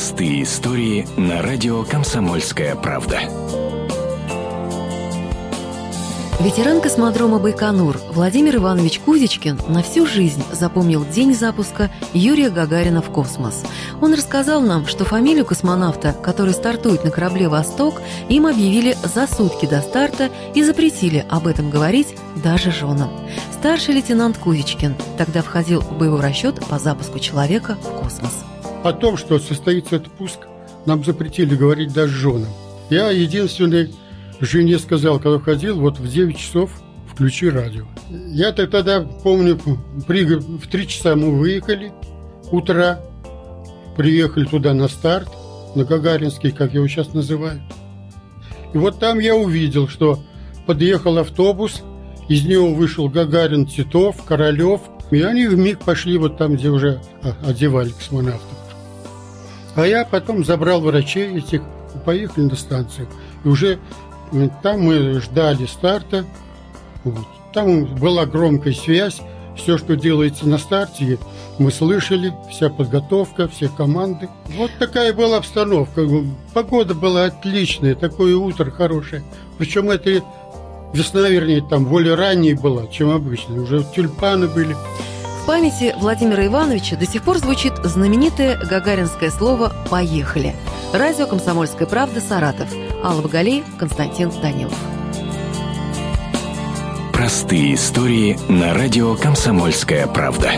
Простые истории на радио «Комсомольская правда». Ветеран космодрома Байконур Владимир Иванович Кузичкин на всю жизнь запомнил день запуска Юрия Гагарина в космос. Он рассказал нам, что фамилию космонавта, который стартует на корабле «Восток», им объявили за сутки до старта и запретили об этом говорить даже женам. Старший лейтенант Кузичкин тогда входил в боевой расчет по запуску человека в космос. О том, что состоится этот пуск, нам запретили говорить даже женам. Я единственный жене сказал, когда ходил, вот в 9 часов включи радио. Я -то тогда помню, при, в 3 часа мы выехали утра, приехали туда на старт, на Гагаринский, как его сейчас называют. И вот там я увидел, что подъехал автобус, из него вышел Гагарин, Титов, Королев, и они в миг пошли вот там, где уже одевали космонавтов. А я потом забрал врачей этих, поехали на станцию. И уже там мы ждали старта. Вот. Там была громкая связь. Все, что делается на старте, мы слышали. Вся подготовка, все команды. Вот такая была обстановка. Погода была отличная. Такое утро хорошее. Причем это весна, вернее, там более ранней была, чем обычно. Уже тюльпаны были. Памяти Владимира Ивановича до сих пор звучит знаменитое гагаринское слово «поехали». Радио «Комсомольская правда» Саратов. Алла Багалей, Константин Данилов. Простые истории на радио «Комсомольская правда».